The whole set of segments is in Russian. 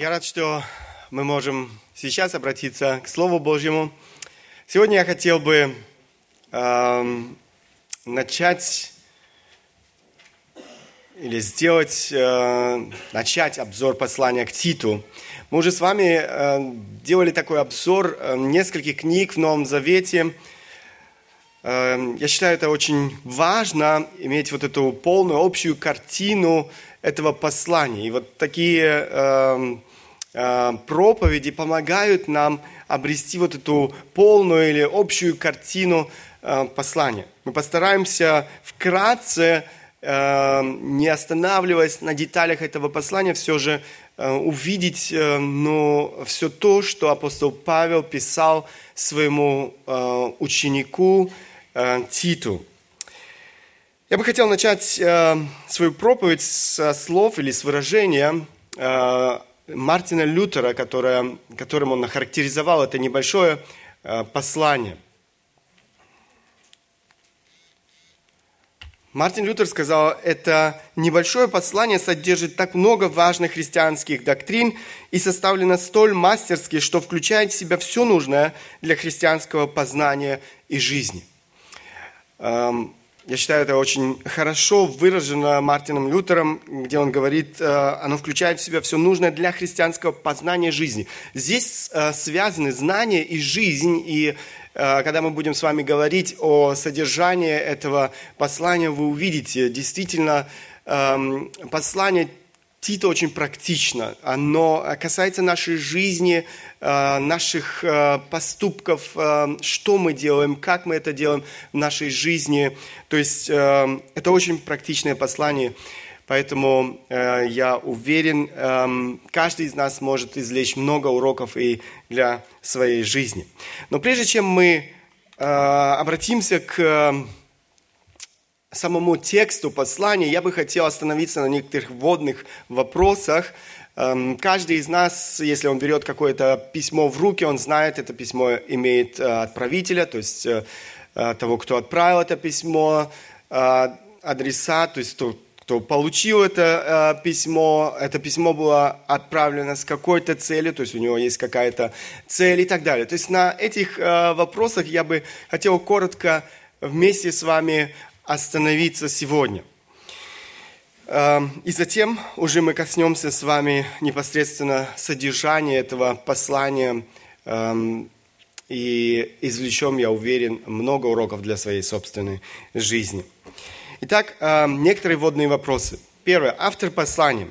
Я рад, что мы можем сейчас обратиться к Слову Божьему. Сегодня я хотел бы э, начать или сделать, э, начать обзор послания к Титу. Мы уже с вами э, делали такой обзор э, нескольких книг в Новом Завете. Э, я считаю, это очень важно, иметь вот эту полную общую картину этого послания. И вот такие э, э, проповеди помогают нам обрести вот эту полную или общую картину э, послания. Мы постараемся вкратце Эм, не останавливаясь на деталях этого послания, все же э, увидеть ну, все то, что апостол Павел писал своему ученику Титу. Я бы хотел начать свою проповедь со слов или с выражения Мартина Лютера, которое, которым он охарактеризовал это небольшое послание – Мартин Лютер сказал, это небольшое послание содержит так много важных христианских доктрин и составлено столь мастерски, что включает в себя все нужное для христианского познания и жизни. Эм, я считаю, это очень хорошо выражено Мартином Лютером, где он говорит, э, оно включает в себя все нужное для христианского познания жизни. Здесь э, связаны знания и жизнь, и Э, когда мы будем с вами говорить о содержании этого послания, вы увидите, действительно, эм, послание Тита очень практично. Оно касается нашей жизни, э, наших э, поступков, что мы делаем, как мы это делаем в нашей жизни. То есть это очень практичное послание. Поэтому э, я уверен, э, каждый из нас может извлечь много уроков и для своей жизни. Но прежде чем мы э, обратимся к э, самому тексту послания, я бы хотел остановиться на некоторых вводных вопросах. Э, каждый из нас, если он берет какое-то письмо в руки, он знает, это письмо имеет э, отправителя, то есть э, э того, кто отправил это письмо, адреса, то есть тот, кто получил это письмо, это письмо было отправлено с какой-то целью, то есть у него есть какая-то цель и так далее. То есть на этих вопросах я бы хотел коротко вместе с вами остановиться сегодня. Э, и затем уже мы коснемся с вами непосредственно содержания этого послания э, и извлечем, я уверен, много уроков для своей собственной жизни. Итак, э, некоторые вводные вопросы. Первое. Автор послания.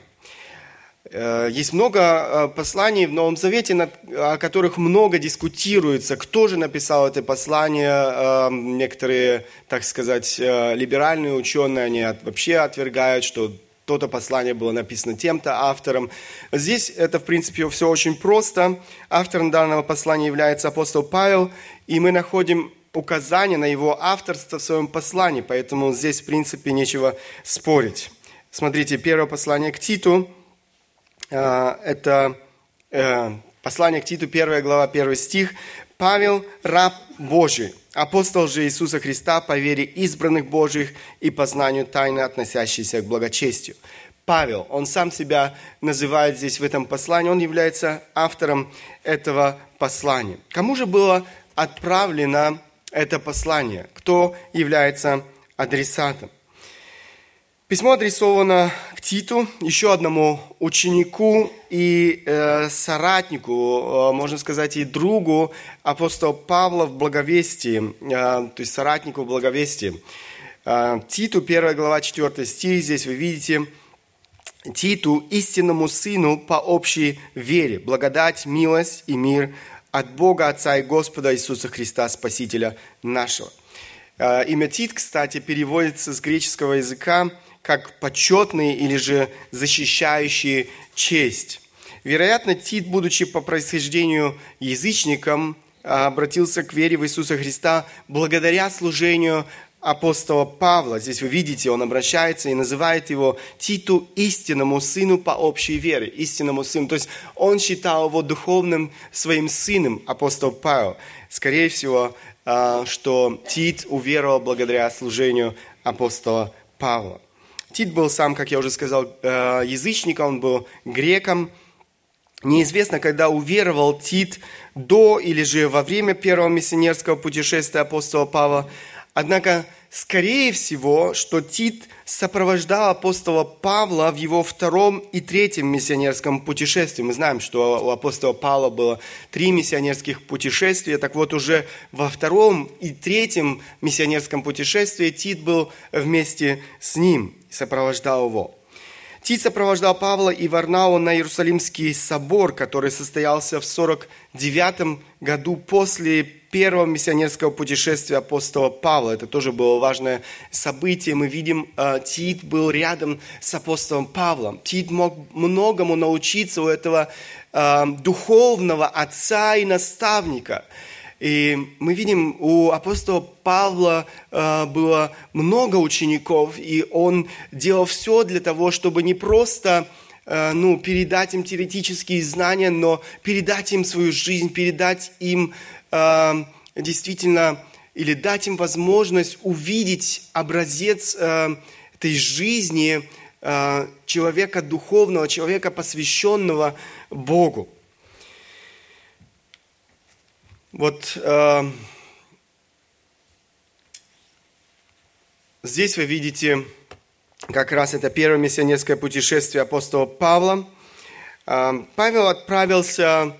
Э, есть много э, посланий в Новом Завете, о которых много дискутируется. Кто же написал это послание? Некоторые, так сказать, либеральные ученые, они вообще отвергают, что то-то послание было написано тем-то автором. Здесь это, в принципе, все очень просто. Автором данного послания является апостол Павел, и мы находим указание на его авторство в своем послании, поэтому здесь, в принципе, нечего спорить. Смотрите, первое послание к Титу, э, это э, послание к Титу, первая глава, первый стих. «Павел, раб Божий, апостол же Иисуса Христа по вере избранных Божьих и познанию тайны, относящейся к благочестию». Павел, он сам себя называет здесь в этом послании, он является автором этого послания. Кому же было отправлено это послание, кто является адресатом. Письмо адресовано к Титу, еще одному ученику и э, соратнику, э, можно сказать, и другу апостола Павла в благовестии, э, то есть соратнику в благовестии. Э, Титу, 1 глава, 4 стих, здесь вы видите, Титу, истинному сыну по общей вере, благодать, милость и мир от Бога Отца и Господа Иисуса Христа, Спасителя нашего. Э, имя Тит, кстати, переводится с греческого языка как почетный или же защищающий честь. Вероятно, Тит, будучи по происхождению язычником, обратился к вере в Иисуса Христа благодаря служению апостола Павла. Здесь вы видите, он обращается и называет его Титу истинному сыну по общей вере. Истинному сыну. То есть он считал его духовным своим сыном, апостол Павел. Скорее всего, а, что Тит уверовал благодаря служению апостола Павла. Тит был сам, как я уже сказал, э, язычником, он был греком, Неизвестно, когда уверовал Тит до или же во время первого миссионерского путешествия апостола Павла. Однако, скорее всего, что Тит сопровождал апостола Павла в его втором и третьем миссионерском путешествии. Мы знаем, что у апостола Павла было три миссионерских путешествия. Так вот, уже во втором и третьем миссионерском путешествии Тит был вместе с ним, сопровождал его. Тит сопровождал Павла и Варнау на Иерусалимский собор, который состоялся в 49 году после первого миссионерского путешествия апостола Павла. Это тоже было важное событие. Мы видим, э, Тит был рядом с апостолом Павлом. Тит мог многому научиться у этого э, духовного отца и наставника – и мы видим, у апостола Павла э, было много учеников, и он делал все для того, чтобы не просто э, ну, передать им теоретические знания, но передать им свою жизнь, передать им э, действительно или дать им возможность увидеть образец э, этой жизни э, человека духовного, человека посвященного Богу. Вот э, здесь вы видите как раз это первое миссионерское путешествие апостола Павла. Э, Павел отправился,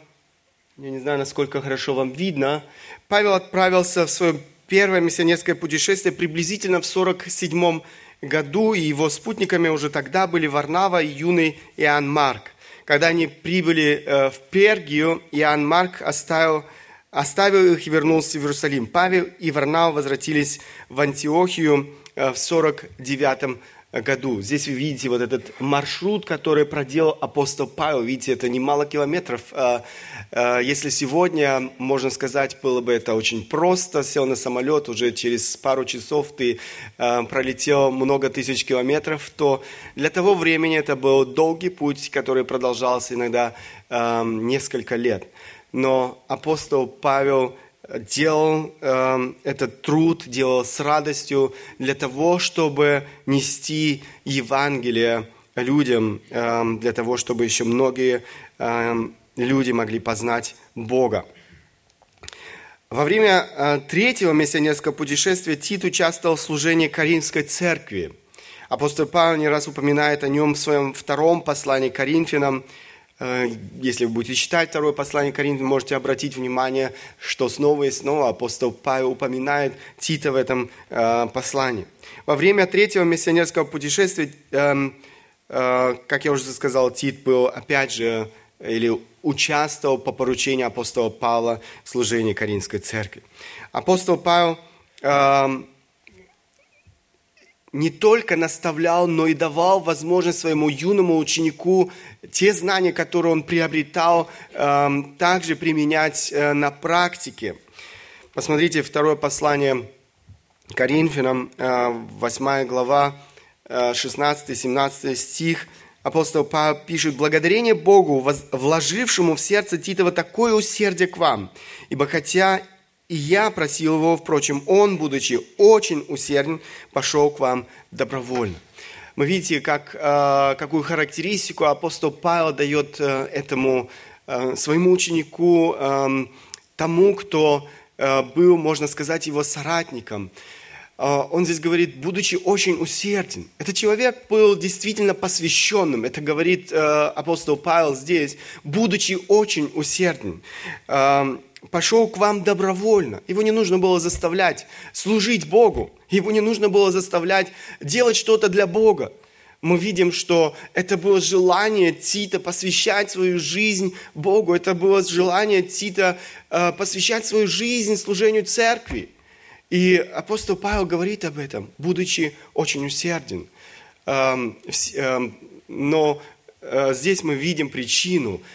я не знаю, насколько хорошо вам видно, Павел отправился в свое первое миссионерское путешествие приблизительно в 47 году, и его спутниками уже тогда были Варнава и юный Иоанн Марк. Когда они прибыли э, в Пергию, Иоанн Марк оставил Оставил их и вернулся в Иерусалим. Павел и Варнава возвратились в Антиохию э, в 49 году. Здесь вы видите вот этот маршрут, который проделал апостол Павел. Видите, это немало километров. А, а, если сегодня, можно сказать, было бы это очень просто, сел на самолет, уже через пару часов ты пролетел много тысяч километров, то для того времени это был долгий путь, который продолжался иногда несколько лет но апостол Павел делал э, этот труд, делал с радостью для того, чтобы нести Евангелие людям, э, для того, чтобы еще многие э, люди могли познать Бога. Во время э, третьего миссионерского путешествия Тит участвовал в служении Каримской церкви. Апостол Павел не раз упоминает о нем в своем втором послании к Коринфянам – Э, если вы будете читать второе послание Коринфян, можете обратить внимание, что снова и снова апостол Павел упоминает Тита в этом э, послании. Во время третьего миссионерского путешествия, эм, э, как я уже сказал, Тит был опять же или участвовал по поручению апостола Павла в служении Каринской церкви. Апостол Павел эм, не только наставлял, но и давал возможность своему юному ученику те знания, которые он приобретал, эм, также применять э, на практике. Посмотрите второе послание Коринфянам, 8 э, глава, 16-17 э, стих. Апостол Павел пишет, «Благодарение Богу, вложившему в сердце Титова такое усердие к вам, ибо хотя и я просил его, впрочем, он, будучи очень усерден, пошел к вам добровольно. Мы видите, как, э, какую характеристику апостол Павел дает э, этому э, своему ученику, эм, тому, кто был, можно сказать, его соратником. Он здесь говорит, будучи очень усерден. Этот человек был действительно посвященным. Это говорит апостол Павел здесь, будучи очень усерден. Пошел к вам добровольно. Его не нужно было заставлять служить Богу. Его не нужно было заставлять делать что-то для Бога. Мы видим, что это было желание Тита посвящать свою жизнь Богу. Это было желание Тита э, посвящать свою жизнь служению церкви. И апостол Павел говорит об этом, будучи очень усерден. Эм, эм, но э, здесь мы видим причину –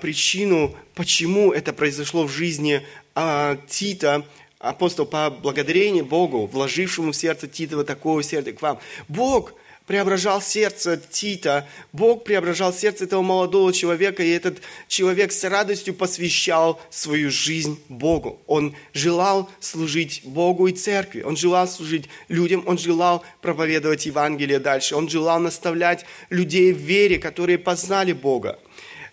причину, почему это произошло в жизни а, Тита, апостол по благодарению Богу, вложившему в сердце Тита вот такое усердие к вам. Бог преображал сердце Тита, Бог преображал сердце этого молодого человека, и этот человек с радостью посвящал свою жизнь Богу. Он желал служить Богу и церкви, он желал служить людям, он желал проповедовать Евангелие дальше, он желал наставлять людей в вере, которые познали Бога.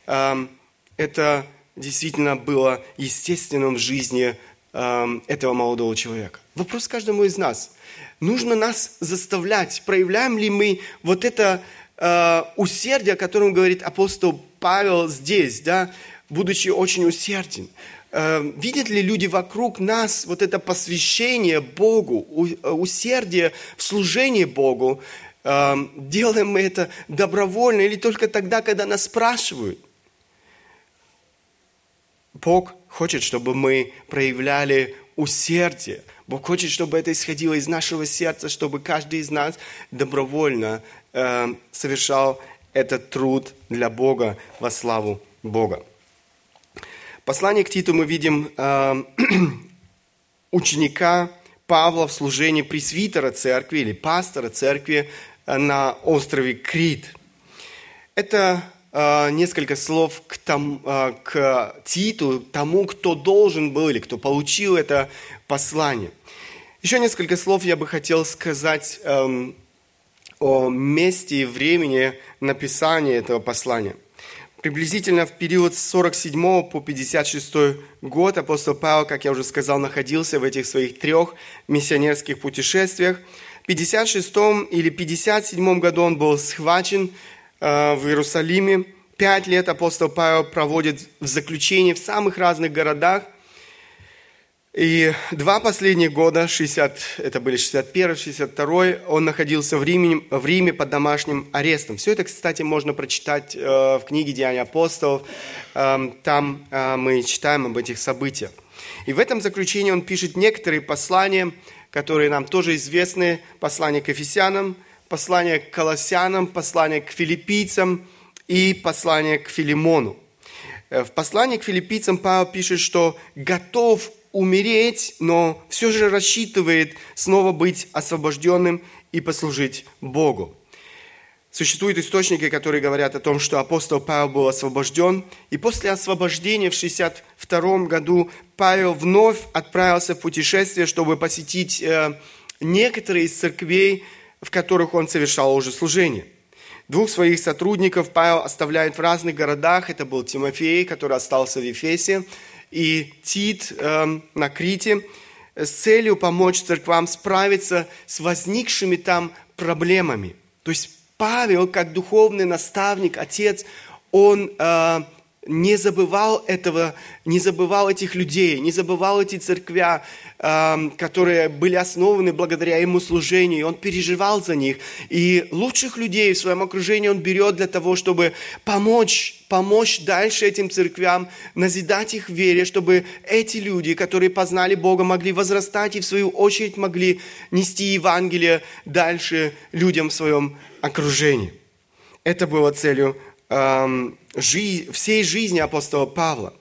Это действительно было естественным в жизни этого молодого человека. Вопрос каждому из нас. Нужно нас заставлять, проявляем ли мы вот это э, усердие, о котором говорит апостол Павел здесь, да, будучи очень усерден. Видят ли люди вокруг нас вот это посвящение Богу, усердие в служении Богу? Делаем мы это добровольно или только тогда, когда нас спрашивают? Бог хочет, чтобы мы проявляли усердие. Бог хочет, чтобы это исходило из нашего сердца, чтобы каждый из нас добровольно э, совершал этот труд для Бога во славу Бога. Послание к Титу мы видим э, ученика Павла в служении пресвитера церкви или пастора церкви э, на острове Крит. Это несколько слов к, там, э, к Титу, тому, кто должен был или кто получил это послание. Еще несколько слов я бы хотел сказать э, о месте и времени написания этого послания. Приблизительно в период с 47 по 56 год апостол Павел, как я уже сказал, находился в этих своих трех миссионерских путешествиях. В 56 или 57 году он был схвачен э, в Иерусалиме. Пять лет апостол Павел проводит в заключении в самых разных городах – и два последних года, 60, это были 61 62 он находился в Риме, в Риме под домашним арестом. Все это, кстати, можно прочитать э, в книге «Деяния апостолов». Э, там э, мы читаем об этих событиях. И в этом заключении он пишет некоторые послания, которые нам тоже известны. Послание к Ефесянам, послание к Колоссянам, послание к филиппийцам и послание к Филимону. Э, в послании к филиппийцам Павел пишет, что готов умереть, но все же рассчитывает снова быть освобожденным и послужить Богу. Существуют источники, которые говорят о том, что апостол Павел был освобожден, и после освобождения в 62 году Павел вновь отправился в путешествие, чтобы посетить э, некоторые из церквей, в которых он совершал уже служение. Двух своих сотрудников Павел оставляет в разных городах. Это был Тимофей, который остался в Ефесе, и Тит э, на Крите с целью помочь церквам справиться с возникшими там проблемами. То есть Павел, как духовный наставник, отец, он э, не забывал этого, не забывал этих людей, не забывал эти церквя, которые были основаны благодаря ему служению, он переживал за них. И лучших людей в своем окружении он берет для того, чтобы помочь, помочь дальше этим церквям, назидать их в вере, чтобы эти люди, которые познали Бога, могли возрастать и в свою очередь могли нести Евангелие дальше людям в своем окружении. Это было целью всей жизни апостола Павла.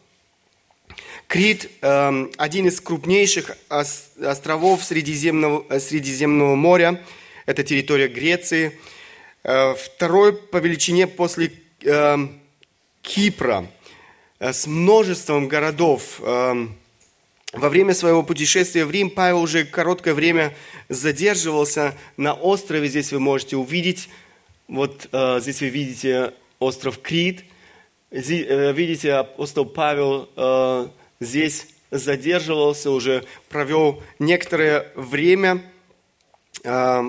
Крит – один из крупнейших островов Средиземного, э, Средиземного моря. Это территория Греции. Э, второй по величине после Кипра э, с множеством городов. Во время своего путешествия в Рим Павел уже короткое время задерживался на острове. Здесь вы можете увидеть, вот здесь вы видите остров Крит. Э, видите, апостол Павел э, здесь задерживался, уже провел некоторое время. Э,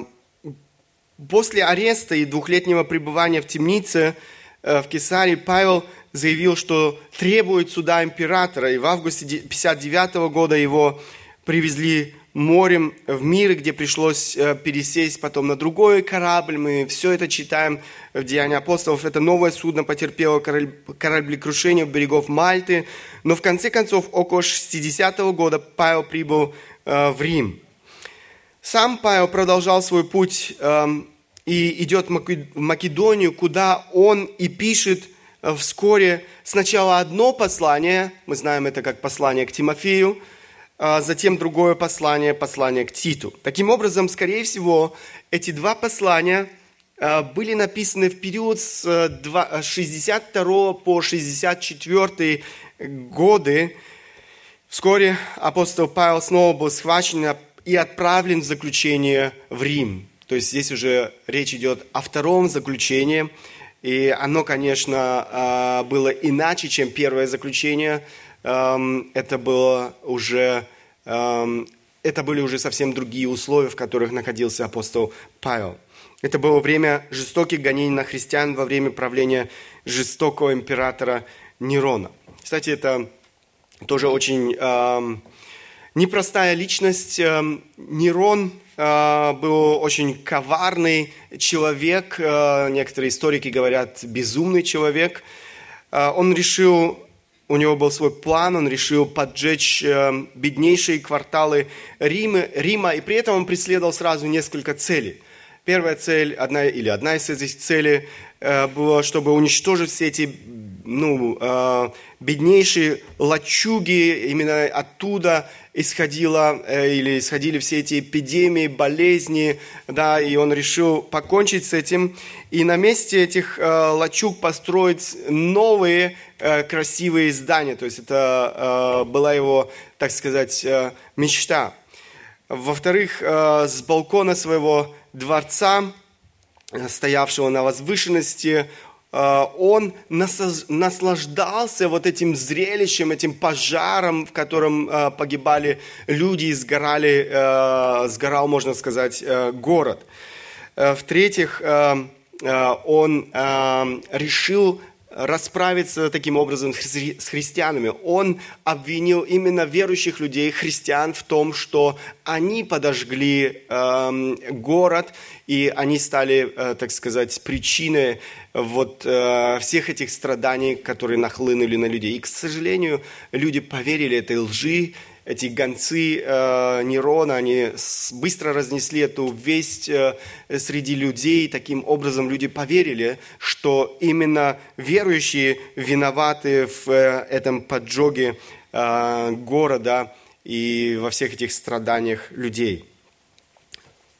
после ареста и двухлетнего пребывания в темнице в Кесарии Павел заявил, что требует суда императора. И в августе 59 года его привезли морем в мир, где пришлось э, пересесть потом на другой корабль. Мы все это читаем в Деянии апостолов. Это новое судно потерпело кораблекрушение у берегов Мальты. Но в конце концов, около 60 -го года Павел прибыл э, в Рим. Сам Павел продолжал свой путь эм, и идет в Македонию, куда он и пишет э, вскоре сначала одно послание, мы знаем это как послание к Тимофею, затем другое послание, послание к Титу. Таким образом, скорее всего, эти два послания а, были написаны в период с 62 э, по 64 годы. Вскоре апостол Павел снова был схвачен и отправлен в заключение в Рим. То есть здесь уже речь идет о втором заключении. И оно, конечно, а, было иначе, чем первое заключение. Это было уже это были уже совсем другие условия, в которых находился апостол Павел. Это было время жестоких гонений на христиан во время правления жестокого императора Нерона. Кстати, это тоже очень э, непростая личность. Нерон э, был очень коварный человек, э, некоторые историки говорят безумный человек. Э, он решил у него был свой план, он решил поджечь э, беднейшие кварталы Рима, Рима, и при этом он преследовал сразу несколько целей. Первая цель, одна или одна из этих целей э, была, чтобы уничтожить все эти ну, э, беднейшие лачуги, именно оттуда исходила, э, или исходили все эти эпидемии, болезни, да, и он решил покончить с этим, и на месте этих э, лачуг построить новые э, красивые здания, то есть это была его, так сказать, мечта. Во-вторых, с балкона своего дворца, стоявшего на возвышенности, Э, он наслаждался вот этим зрелищем, этим пожаром, в котором э, погибали люди и сгорали, э, сгорал, можно сказать, город. В-третьих, он решил расправиться таким образом с христианами. Он обвинил именно верующих людей, христиан, в том, что они подожгли э, город, и они стали, э, так сказать, причиной вот э, всех этих страданий, которые нахлынули на людей. И, к сожалению, люди поверили этой лжи, эти гонцы э, Нерона, они быстро разнесли эту весть э, среди людей. Таким образом, люди поверили, что именно верующие виноваты в э, этом поджоге э, города и во всех этих страданиях людей.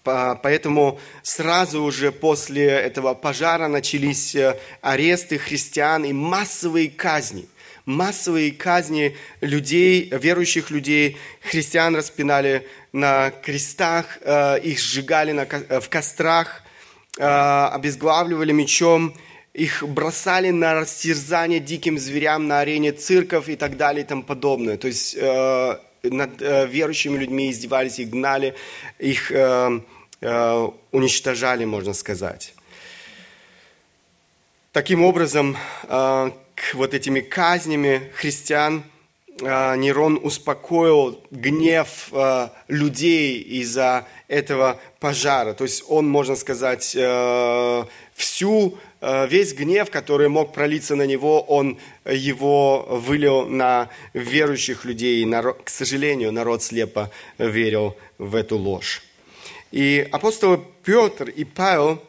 Поэтому сразу уже после этого пожара начались э, аресты христиан и массовые казни – массовые казни людей, верующих людей, христиан распинали на крестах, э, их сжигали на, в кострах, э, обезглавливали мечом, их бросали на растерзание диким зверям на арене цирков и так далее и тому подобное. То есть э, над верующими людьми издевались, их гнали, их уничтожали, можно сказать. Таким образом, вот этими казнями христиан а, Нерон успокоил гнев а, людей из-за этого пожара. То есть он, можно сказать, э, всю, э, весь гнев, который мог пролиться на него, он его вылил на верующих людей. К сожалению, народ слепо верил в эту ложь. И апостолы Петр и Павел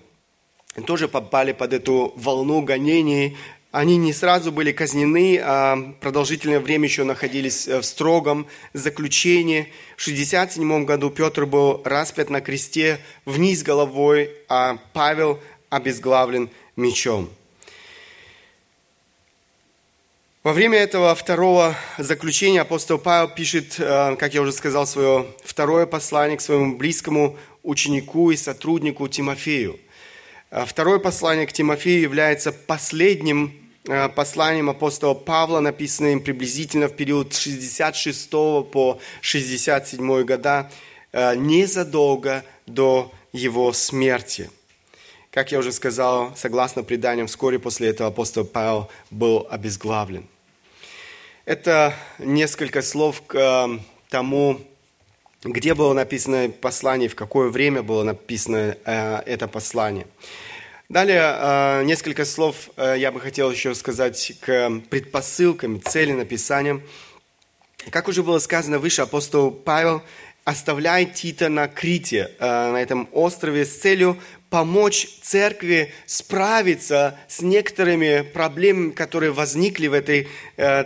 тоже попали под эту волну гонений, они не сразу были казнены, а продолжительное время еще находились э, в строгом заключении. В 67 году Петр был распят на кресте вниз головой, а Павел обезглавлен мечом. Во время этого второго заключения апостол Павел пишет, э, как я уже сказал, свое второе послание к своему близкому ученику и сотруднику Тимофею. Э, второе послание к Тимофею является последним Э, посланием апостола Павла, написанным приблизительно в период с 66 по 67 года, э, незадолго до его смерти. Как я уже сказал, согласно преданиям, вскоре после этого апостол Павел был обезглавлен. Это несколько слов к э, тому, где было написано послание, в какое время было написано это послание. Далее э, несколько слов э, я бы хотел еще сказать к предпосылкам, цели написания. Как уже было сказано выше, апостол Павел оставляет Тита на Крите, э, на этом острове, с целью помочь церкви справиться с некоторыми проблемами, которые возникли в этой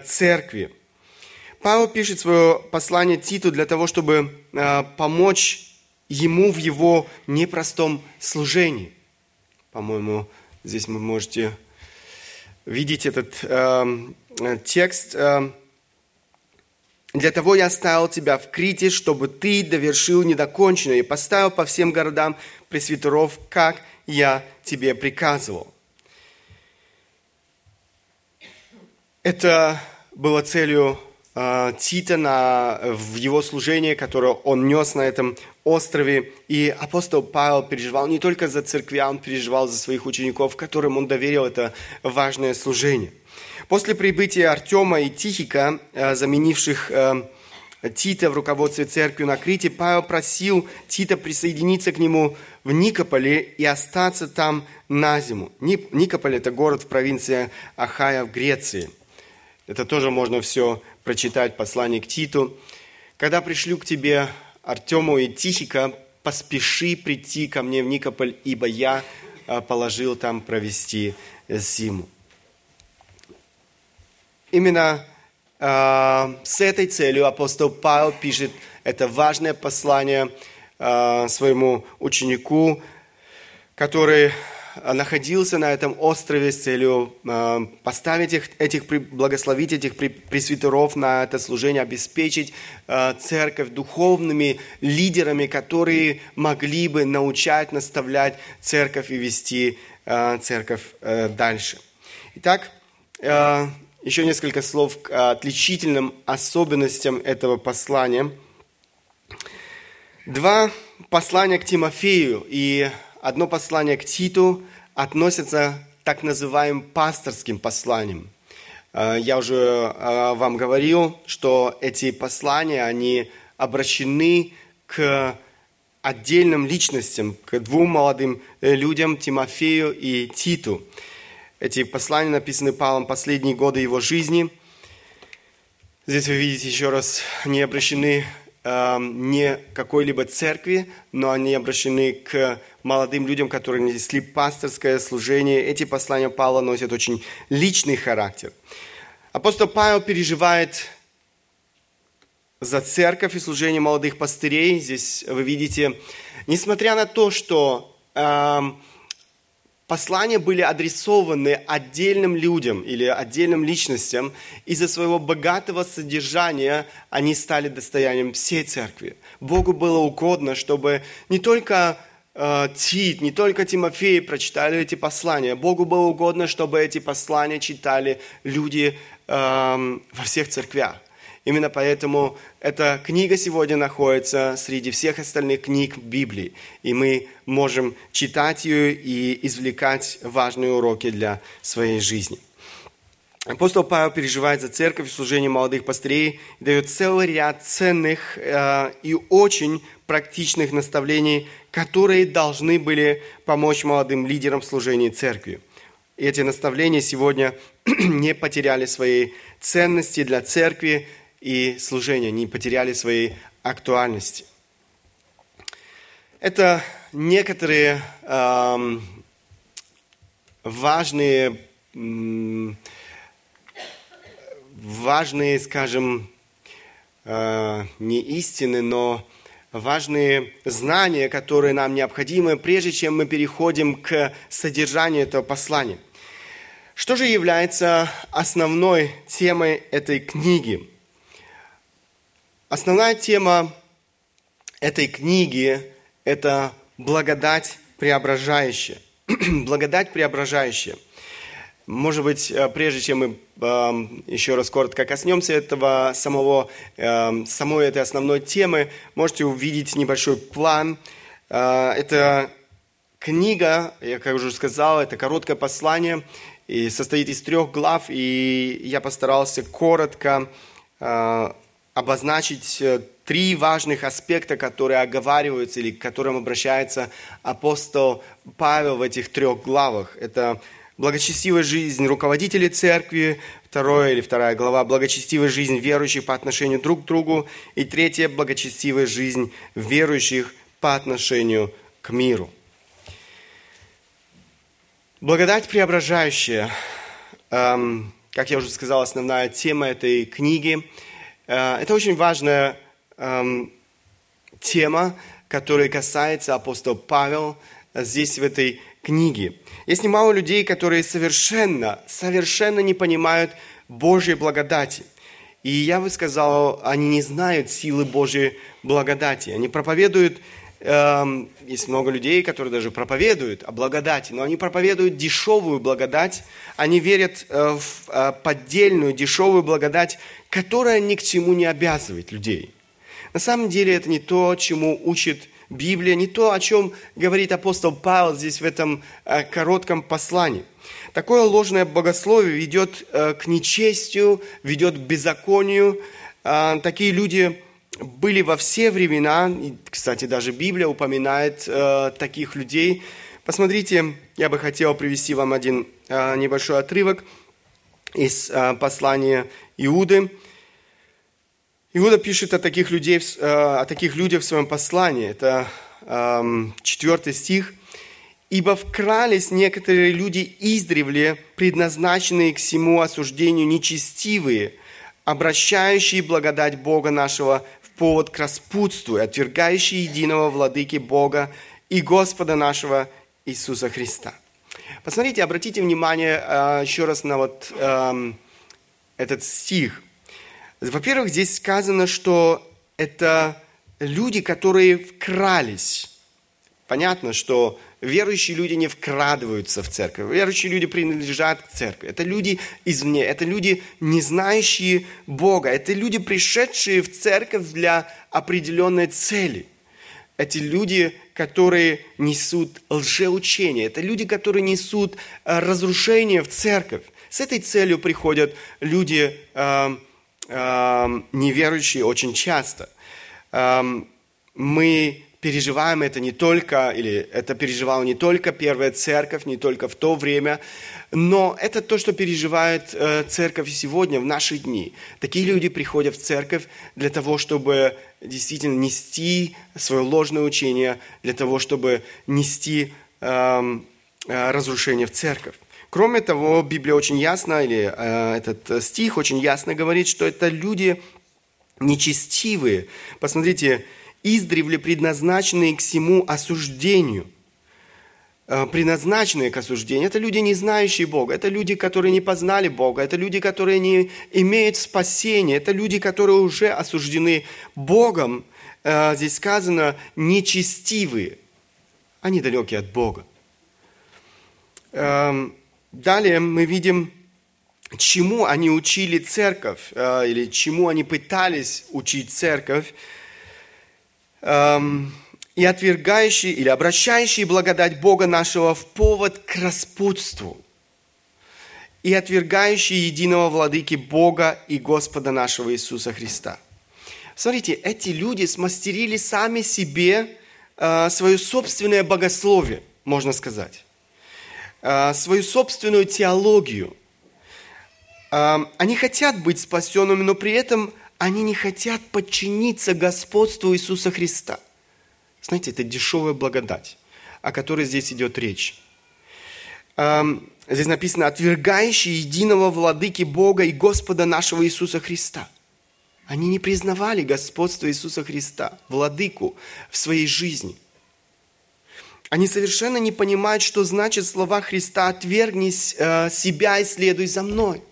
церкви. Павел пишет свое послание Титу для того, чтобы помочь ему в его непростом служении. По-моему, здесь вы можете видеть этот эм, э, текст. Эм, «Для того я оставил тебя в Крите, чтобы ты довершил недоконченное, и поставил по всем городам пресвитеров, как я тебе приказывал». Это было целью Тита на, в его служении, которое он нес на этом острове. И апостол Павел переживал не только за церквя, он переживал за своих учеников, которым он доверил это важное служение. После прибытия Артема и Тихика, э, заменивших э, Тита в руководстве церкви на Крите, Павел просил Тита присоединиться к нему в Никополе и остаться там на зиму. Никополь – это город в провинции Ахая в Греции. Это тоже можно все прочитать, послание к Титу. «Когда пришлю к тебе Артему и Тихика, поспеши прийти ко мне в Никополь, ибо я э, положил там провести зиму». Именно э, с этой целью апостол Павел пишет это важное послание э, своему ученику, который находился на этом острове с целью э, поставить их, этих, благословить этих пресвитеров на это служение, обеспечить э, церковь духовными лидерами, которые могли бы научать, наставлять церковь и вести э, церковь дальше. Итак, еще несколько слов к отличительным особенностям этого послания. Два послания к Тимофею и одно послание к Титу относится к так называемым пасторским посланиям. Э, я уже э, вам говорил, что эти послания, они обращены к отдельным личностям, к двум молодым э, людям, Тимофею и Титу. Эти послания написаны Павлом последние годы его жизни. Здесь вы видите еще раз, они обращены не какой-либо церкви, но они обращены к молодым людям, которые несли пасторское служение. Эти послания Павла носят очень личный характер. Апостол Павел переживает за церковь и служение молодых пастырей. Здесь вы видите, несмотря на то, что э, послания были адресованы отдельным людям или отдельным личностям, из-за своего богатого содержания они стали достоянием всей церкви. Богу было угодно, чтобы не только э, Тит, не только Тимофей прочитали эти послания. Богу было угодно, чтобы эти послания читали люди э, во всех церквях. Именно поэтому эта книга сегодня находится среди всех остальных книг Библии. И мы можем читать ее и извлекать важные уроки для своей жизни. Апостол Павел переживает за церковь, служение молодых пастырей и дает целый ряд ценных э, и очень практичных наставлений, которые должны были помочь молодым лидерам в служении церкви. И эти наставления сегодня не потеряли своей ценности для церкви и служения, не потеряли своей актуальности. Это некоторые эм, важные важные, скажем, э, не истины, но важные знания, которые нам необходимы, прежде чем мы переходим к содержанию этого послания. Что же является основной темой этой книги? Основная тема этой книги – это благодать преображающая. благодать преображающая. Может быть, э, прежде чем мы э, еще раз коротко коснемся этого самого, э, самой этой основной темы, можете увидеть небольшой план. Э, это книга, я как уже сказал, это короткое послание, и состоит из трех глав, и я постарался коротко э, обозначить э, три важных аспекта, которые оговариваются или к которым обращается апостол Павел в этих трех главах. Это благочестивая жизнь руководителей церкви, второе или вторая глава, благочестивая жизнь верующих по отношению друг к другу, и третье, благочестивая жизнь верующих по отношению к миру. Благодать преображающая, эм, как я уже сказал, основная тема этой книги. Э, это очень важная эм, тема, которая касается апостола Павел здесь в этой книги. Есть немало людей, которые совершенно, совершенно не понимают Божьей благодати. И я бы сказал, они не знают силы Божьей благодати. Они проповедуют эм, есть много людей, которые даже проповедуют о благодати, но они проповедуют дешевую благодать, они верят э, в э, поддельную дешевую благодать, которая ни к чему не обязывает людей. На самом деле это не то, чему учит Библия, не то, о чем говорит апостол Павел здесь в этом э, коротком послании. Такое ложное богословие ведет э, к нечестию, ведет к беззаконию. Э, такие люди были во все времена, и, кстати, даже Библия упоминает э, таких людей. Посмотрите, я бы хотел привести вам один э, небольшой отрывок из э, послания Иуды. Иуда пишет о таких, людей, э, о таких людях в своем послании. Это э, стих. «Ибо вкрались некоторые люди издревле, предназначенные к всему осуждению нечестивые, обращающие благодать Бога нашего повод к распутству отвергающий единого владыки Бога и Господа нашего Иисуса Христа. Посмотрите, обратите внимание э, еще раз на вот э, этот стих. Во-первых, здесь сказано, что это люди, которые вкрались. Понятно, что верующие люди не вкрадываются в церковь. Верующие люди принадлежат к церкви. Это люди извне, это люди, не знающие Бога. Это люди, пришедшие в церковь для определенной цели. Эти люди, которые несут лжеучение. Это люди, которые несут э, разрушение в церковь. С этой целью приходят люди э, э, неверующие очень часто. Э, мы переживаем это не только, или это переживала не только первая церковь, не только в то время, но это то, что переживает э, церковь сегодня, в наши дни. Такие люди приходят в церковь для того, чтобы действительно нести свое ложное учение, для того, чтобы нести эм, э, разрушение в церковь. Кроме того, Библия очень ясно, или э, этот стих очень ясно говорит, что это люди нечестивые. Посмотрите, издревле предназначенные к всему осуждению. Э, предназначенные к осуждению. Это люди, не знающие Бога. Это люди, которые не познали Бога. Это люди, которые не имеют спасения. Это люди, которые уже осуждены Богом. Э, здесь сказано нечестивые. Они далекие от Бога. Эм, далее мы видим, чему они учили церковь, э, или чему они пытались учить церковь эм, и отвергающие или обращающие благодать Бога нашего в повод к распутству и отвергающие единого владыки Бога и Господа нашего Иисуса Христа. Смотрите, эти люди смастерили сами себе э, свое собственное богословие, можно сказать, э, свою собственную теологию. Э, они хотят быть спасенными, но при этом они не хотят подчиниться господству Иисуса Христа. Знаете, это дешевая благодать, о которой здесь идет речь. Эм, здесь написано, отвергающие единого владыки Бога и Господа нашего Иисуса Христа. Они не признавали господство Иисуса Христа, владыку в своей жизни. Они совершенно не понимают, что значит слова Христа «отвергни э, себя и следуй за мной».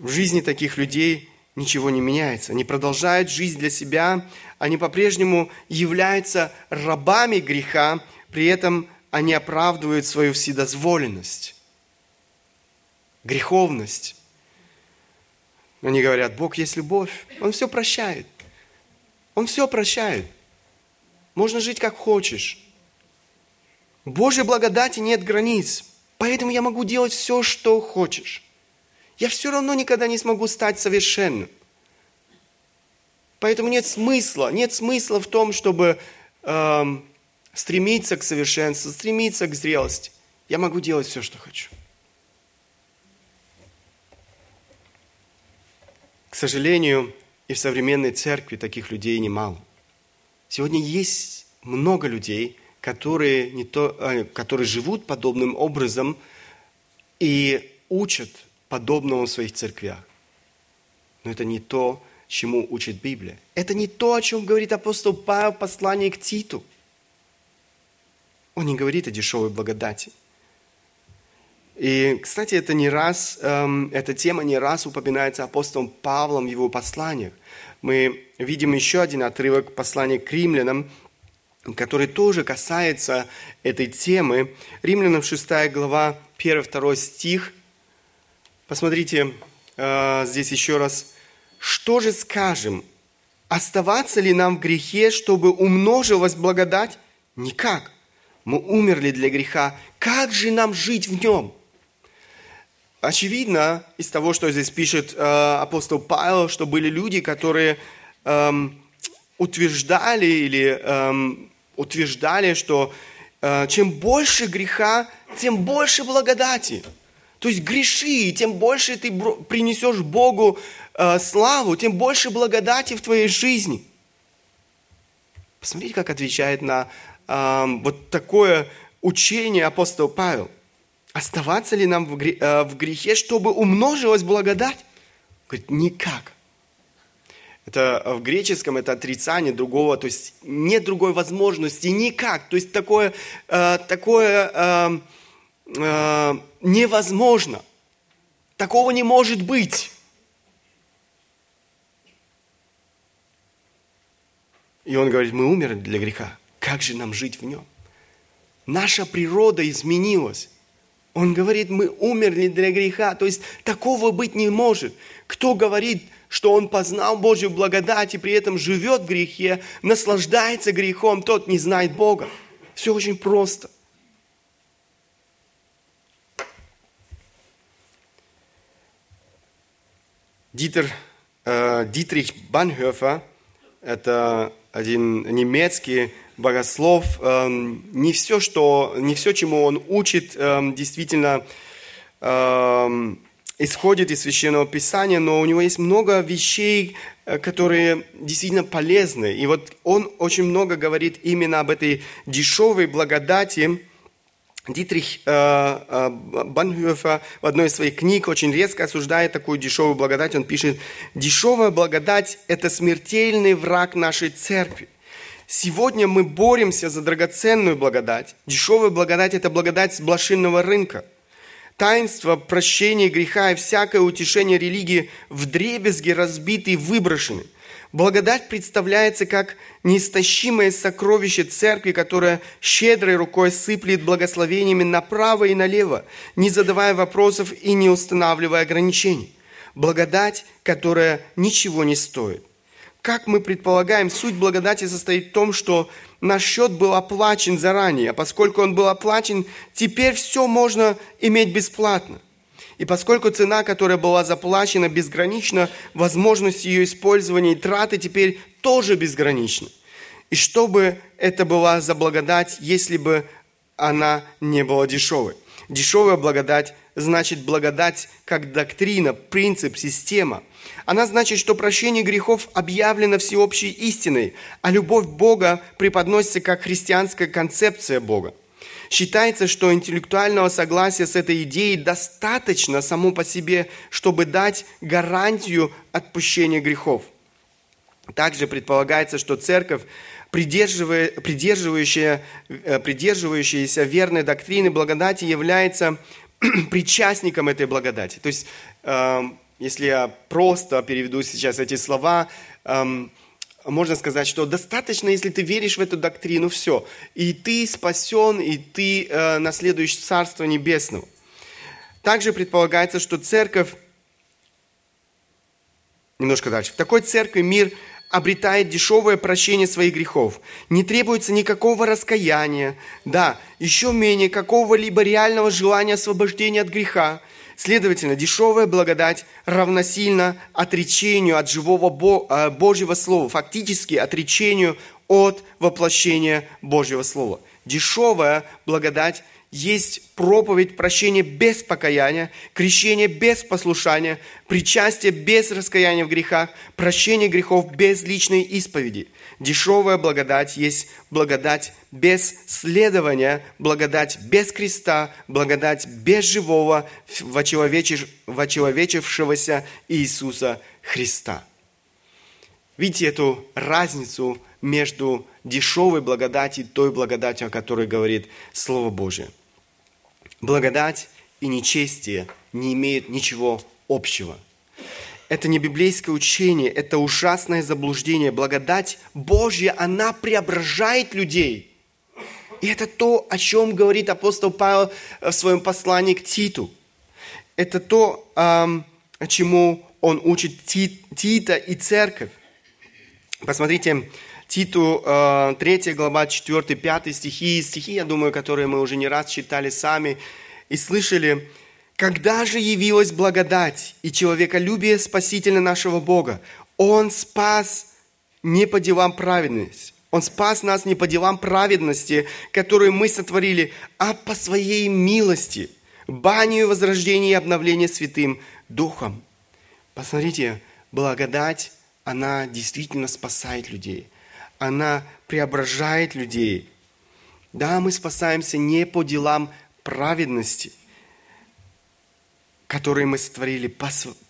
В жизни таких людей ничего не меняется. Они продолжают жизнь для себя, они по-прежнему являются рабами греха, при этом они оправдывают свою вседозволенность, греховность. Они говорят, Бог есть любовь, Он все прощает. Он все прощает. Можно жить как хочешь. Божьей благодати нет границ, поэтому я могу делать все, что хочешь я все равно никогда не смогу стать совершенным. Поэтому нет смысла, нет смысла в том, чтобы эм, стремиться к совершенству, стремиться к зрелости. Я могу делать все, что хочу. К сожалению, и в современной церкви таких людей немало. Сегодня есть много людей, которые, не то, э, которые живут подобным образом и учат подобного в своих церквях. Но это не то, чему учит Библия. Это не то, о чем говорит апостол Павел в послании к Титу. Он не говорит о дешевой благодати. И, кстати, это не раз, эм, эта тема не раз упоминается апостолом Павлом в его посланиях. мы видим еще один отрывок послания к римлянам, который тоже касается этой темы. Римлянам 6 глава, 1-2 стих. Посмотрите э, здесь еще раз. «Что же скажем? Оставаться ли нам в грехе, чтобы умножилась благодать? Никак. Мы умерли для греха. Как же нам жить в нем?» Очевидно из того, что здесь пишет э, апостол Павел, что были люди, которые эм, утверждали или эм, утверждали, что э, чем больше греха, тем больше благодати. То есть греши, тем больше ты принесешь Богу э, славу, тем больше благодати в твоей жизни. Посмотрите, как отвечает на э, вот такое учение апостол Павел. Оставаться ли нам в э, грехе, чтобы умножилась благодать? Говорит, никак. Это э, в греческом это отрицание другого, то есть нет другой возможности никак. То есть такое, э, такое э, э, невозможно. Такого не может быть. И он говорит, мы умерли для греха. Как же нам жить в нем? Наша природа изменилась. Он говорит, мы умерли для греха. То есть такого быть не может. Кто говорит, что он познал Божью благодать и при этом живет в грехе, наслаждается грехом, тот не знает Бога. Все очень просто. Дитер, э, Дитрих Банхёфер, это один немецкий богослов. Э, не, все, что, не все, чему он учит, э, действительно э, исходит из Священного Писания, но у него есть много вещей, э, которые действительно полезны. И вот он очень много говорит именно об этой дешевой благодати. Дитрих э, э, Банхёфер в одной из своих книг очень резко осуждает такую дешевую благодать. Он пишет, дешевая благодать – это смертельный враг нашей церкви. Сегодня мы боремся за драгоценную благодать. Дешевая благодать – это благодать с блошинного рынка – таинство прощения греха и всякое утешение религии в дребезге разбиты и выброшены. Благодать представляется как неистощимое сокровище церкви, которое щедрой рукой сыплет благословениями направо и налево, не задавая вопросов и не устанавливая ограничений. Благодать, которая ничего не стоит. Как мы предполагаем, суть благодати состоит в том, что наш счет был оплачен заранее, а поскольку он был оплачен, теперь все можно иметь бесплатно. И поскольку цена, которая была заплачена, безгранична, возможность ее использования и траты теперь тоже безгранична. И что бы это была за благодать, если бы она не была дешевой? Дешевая благодать значит благодать как доктрина, принцип, система – она значит, что прощение грехов объявлено всеобщей истиной, а любовь Бога преподносится как христианская концепция Бога. Считается, что интеллектуального согласия с этой идеей достаточно само по себе, чтобы дать гарантию отпущения грехов. Также предполагается, что церковь, придерживающая, э, придерживающаяся верной доктрины благодати, является причастником этой благодати. То есть эм, если я просто переведу сейчас эти слова, эм, можно сказать, что достаточно, если ты веришь в эту доктрину, все. И ты спасен, и ты э, наследуешь Царство Небесного. Также предполагается, что церковь, немножко дальше, в такой церкви мир обретает дешевое прощение своих грехов. Не требуется никакого раскаяния, да, еще менее какого-либо реального желания освобождения от греха. Следовательно, дешевая благодать равносильно отречению от живого э, Божьего Слова, фактически отречению от воплощения Божьего Слова. Дешевая благодать есть проповедь прощения без покаяния, крещение без послушания, причастие без раскаяния в грехах, прощение грехов без личной исповеди – Дешевая благодать есть благодать без следования, благодать без креста, благодать без живого, вочеловечившегося Иисуса Христа. Видите эту разницу между дешевой благодатью и той благодатью, о которой говорит Слово Божие. Благодать и нечестие не имеют ничего общего. Это не библейское учение, это ужасное заблуждение. Благодать Божья, она преображает людей. И это то, о чем говорит апостол Павел в своем послании к Титу. Это то, чему он учит Тита и церковь. Посмотрите, Титу 3 глава 4-5 стихи, стихи, я думаю, которые мы уже не раз читали сами и слышали. Когда же явилась благодать и человеколюбие Спасителя нашего Бога? Он спас не по делам праведности. Он спас нас не по делам праведности, которые мы сотворили, а по своей милости, банию возрождения и обновления Святым Духом. Посмотрите, благодать, она действительно спасает людей. Она преображает людей. Да, мы спасаемся не по делам праведности, которые мы сотворили,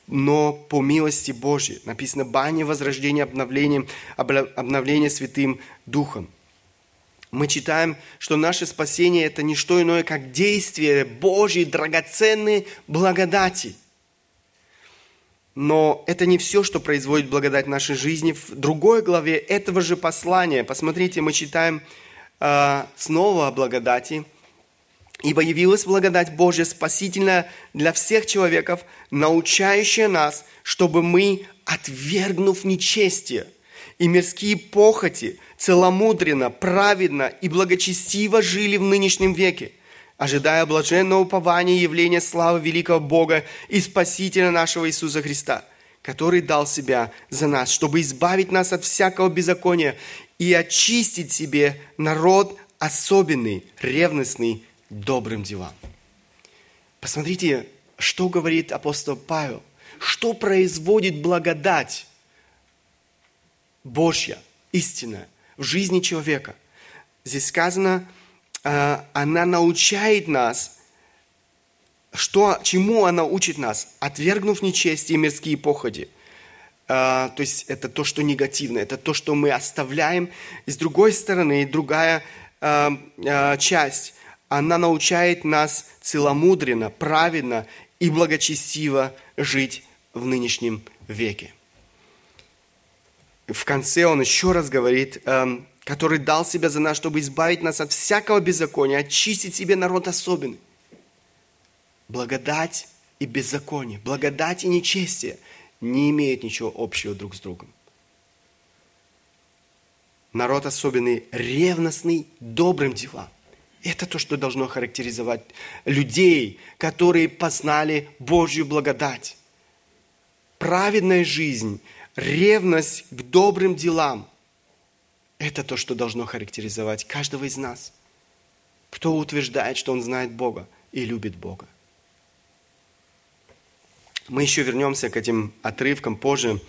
но по милости Божьей. Написано «Бане возрождение обновлением, обновление Святым Духом». Мы читаем, что наше спасение – это не что иное, как действие Божьей драгоценной благодати. Но это не все, что производит благодать в нашей жизни. В другой главе этого же послания, посмотрите, мы читаем э, снова о благодати – Ибо явилась благодать Божья спасительная для всех человеков, научающая нас, чтобы мы, отвергнув нечестие и мирские похоти, целомудренно, праведно и благочестиво жили в нынешнем веке, ожидая блаженного упования явления славы великого Бога и Спасителя нашего Иисуса Христа, который дал себя за нас, чтобы избавить нас от всякого беззакония и очистить себе народ особенный, ревностный, добрым делам. Посмотрите, что говорит апостол Павел. Что производит благодать Божья, истинная, в жизни человека. Здесь сказано, а, она научает нас, что, чему она учит нас, отвергнув нечестие и мирские походи. А, то есть это то, что негативно, это то, что мы оставляем. И с другой стороны, другая а, часть, она научает нас целомудренно, праведно и благочестиво жить в нынешнем веке. В конце он еще раз говорит, эм, который дал себя за нас, чтобы избавить нас от всякого беззакония, очистить себе народ особенный. Благодать и беззаконие, благодать и нечестие не имеют ничего общего друг с другом. Народ особенный, ревностный, добрым делам – это то, что должно характеризовать людей, которые познали Божью благодать. Праведная жизнь, ревность к добрым делам – это то, что должно характеризовать каждого из нас, кто утверждает, что он знает Бога и любит Бога. Мы еще вернемся к этим отрывкам позже.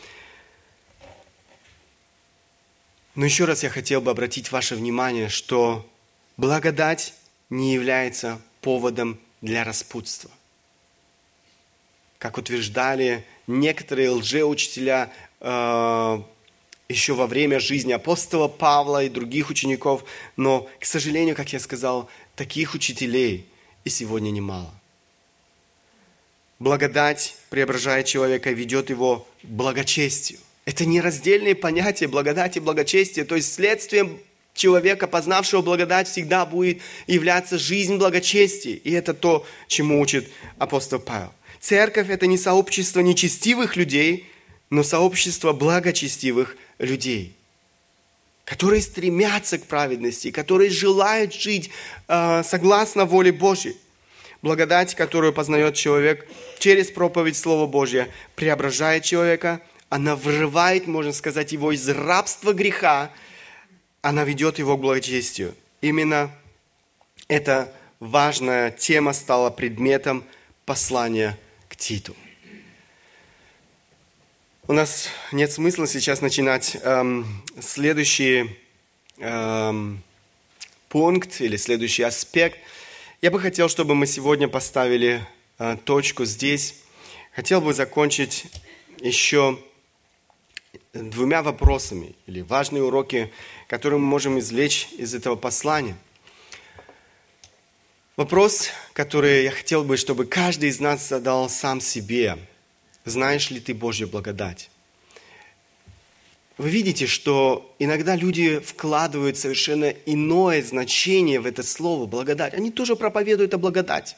Но еще раз я хотел бы обратить ваше внимание, что Благодать не является поводом для распутства. Как утверждали некоторые лжеучителя э, еще во время жизни апостола Павла и других учеников, но, к сожалению, как я сказал, таких учителей и сегодня немало. Благодать преображает человека ведет его к благочестию. Это нераздельные понятия благодати и благочестия, то есть следствием человека, познавшего благодать, всегда будет являться жизнь благочестия. И это то, чему учит апостол Павел. Церковь – это не сообщество нечестивых людей, но сообщество благочестивых людей, которые стремятся к праведности, которые желают жить э, согласно воле Божьей. Благодать, которую познает человек через проповедь Слова Божьего, преображает человека, она вырывает, можно сказать, его из рабства греха она ведет его к благочестию. Именно эта важная тема стала предметом послания к Титу. У нас нет смысла сейчас начинать эм, следующий эм, пункт или следующий аспект. Я бы хотел, чтобы мы сегодня поставили э, точку здесь. Хотел бы закончить еще двумя вопросами или важные уроки, которые мы можем извлечь из этого послания. Вопрос, который я хотел бы, чтобы каждый из нас задал сам себе. знаешь ли ты Божью благодать? Вы видите, что иногда люди вкладывают совершенно иное значение в это слово благодать. Они тоже проповедуют о благодати.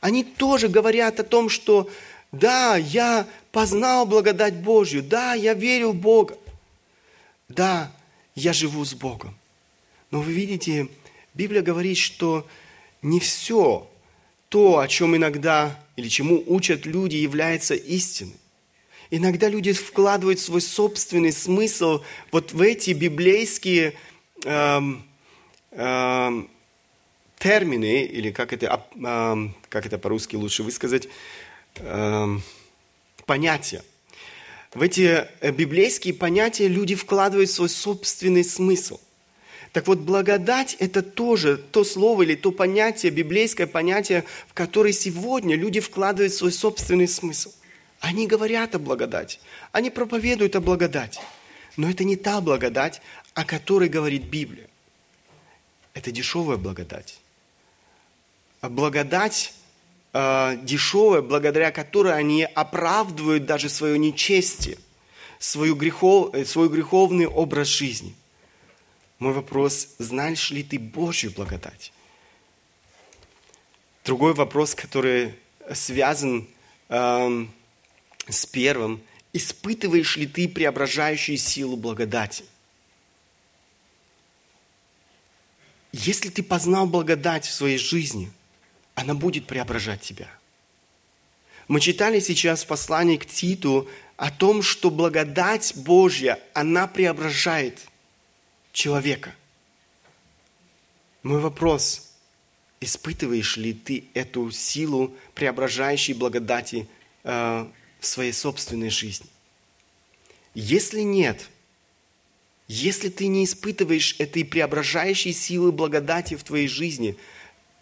Они тоже говорят о том, что да, я познал благодать Божью, да, я верю в Бога, да, я живу с Богом. Но вы видите, Библия говорит, что не все то, о чем иногда или чему учат люди, является истиной. Иногда люди вкладывают свой собственный смысл вот в эти библейские эм, эм, термины, или как это, эм, как это по-русски лучше высказать, эм, понятия. В эти э, библейские понятия люди вкладывают свой собственный смысл. Так вот, благодать – это тоже то слово или то понятие, библейское понятие, в которое сегодня люди вкладывают свой собственный смысл – они говорят о благодати, они проповедуют о благодати. Но это не та благодать, о которой говорит Библия. Это дешевая благодать. А благодать э, дешевая, благодаря которой они оправдывают даже свое нечестие, свою грехов, э, свой греховный образ жизни. Мой вопрос, знаешь ли ты Божью благодать? Другой вопрос, который связан э, с первым, испытываешь ли ты преображающую силу благодати? Если ты познал благодать в своей жизни, она будет преображать тебя. Мы читали сейчас в послании к Титу о том, что благодать Божья, она преображает человека. Мой вопрос, испытываешь ли ты эту силу преображающей благодати э, в своей собственной жизни. Если нет, если ты не испытываешь этой преображающей силы благодати в твоей жизни,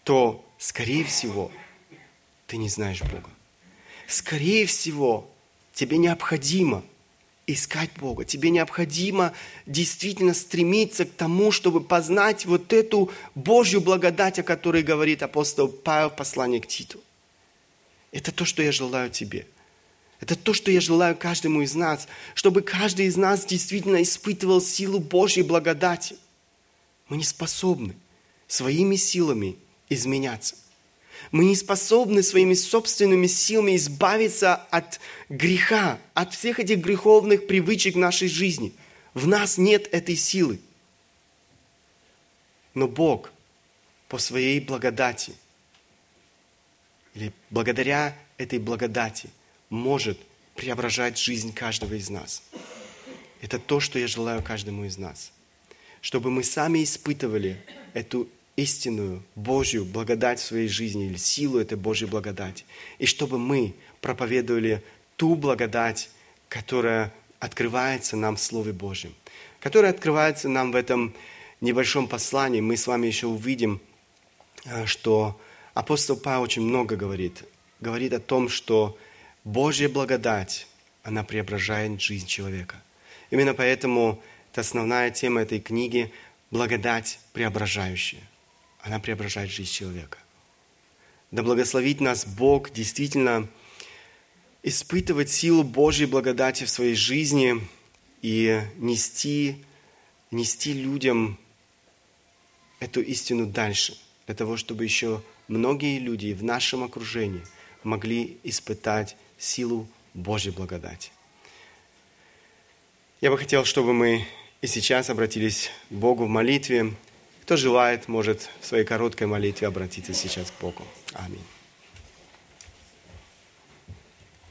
то, скорее всего, ты не знаешь Бога. Скорее всего, тебе необходимо искать Бога. Тебе необходимо действительно стремиться к тому, чтобы познать вот эту Божью благодать, о которой говорит апостол Павел в послании к Титу. Это то, что я желаю тебе – это то, что я желаю каждому из нас, чтобы каждый из нас действительно испытывал силу Божьей благодати. Мы не способны своими силами изменяться. Мы не способны своими собственными силами избавиться от греха, от всех этих греховных привычек нашей жизни. В нас нет этой силы. Но Бог по своей благодати, или благодаря этой благодати – может преображать жизнь каждого из нас. Это то, что я желаю каждому из нас. Чтобы мы сами испытывали эту истинную Божью благодать в своей жизни или силу этой Божьей благодати. И чтобы мы проповедовали ту благодать, которая открывается нам в Слове Божьем, которая открывается нам в этом небольшом послании. Мы с вами еще увидим, э, что апостол Павел очень много говорит. Говорит о том, что Божья благодать, она преображает жизнь человека. Именно поэтому это основная тема этой книги – благодать преображающая. Она преображает жизнь человека. Да благословит нас Бог действительно испытывать силу Божьей благодати в своей жизни и нести, нести людям эту истину дальше, для того, чтобы еще многие люди в нашем окружении могли испытать силу Божьей благодати. Я бы хотел, чтобы мы и сейчас обратились к Богу в молитве. Кто желает, может в своей короткой молитве обратиться сейчас к Богу. Аминь.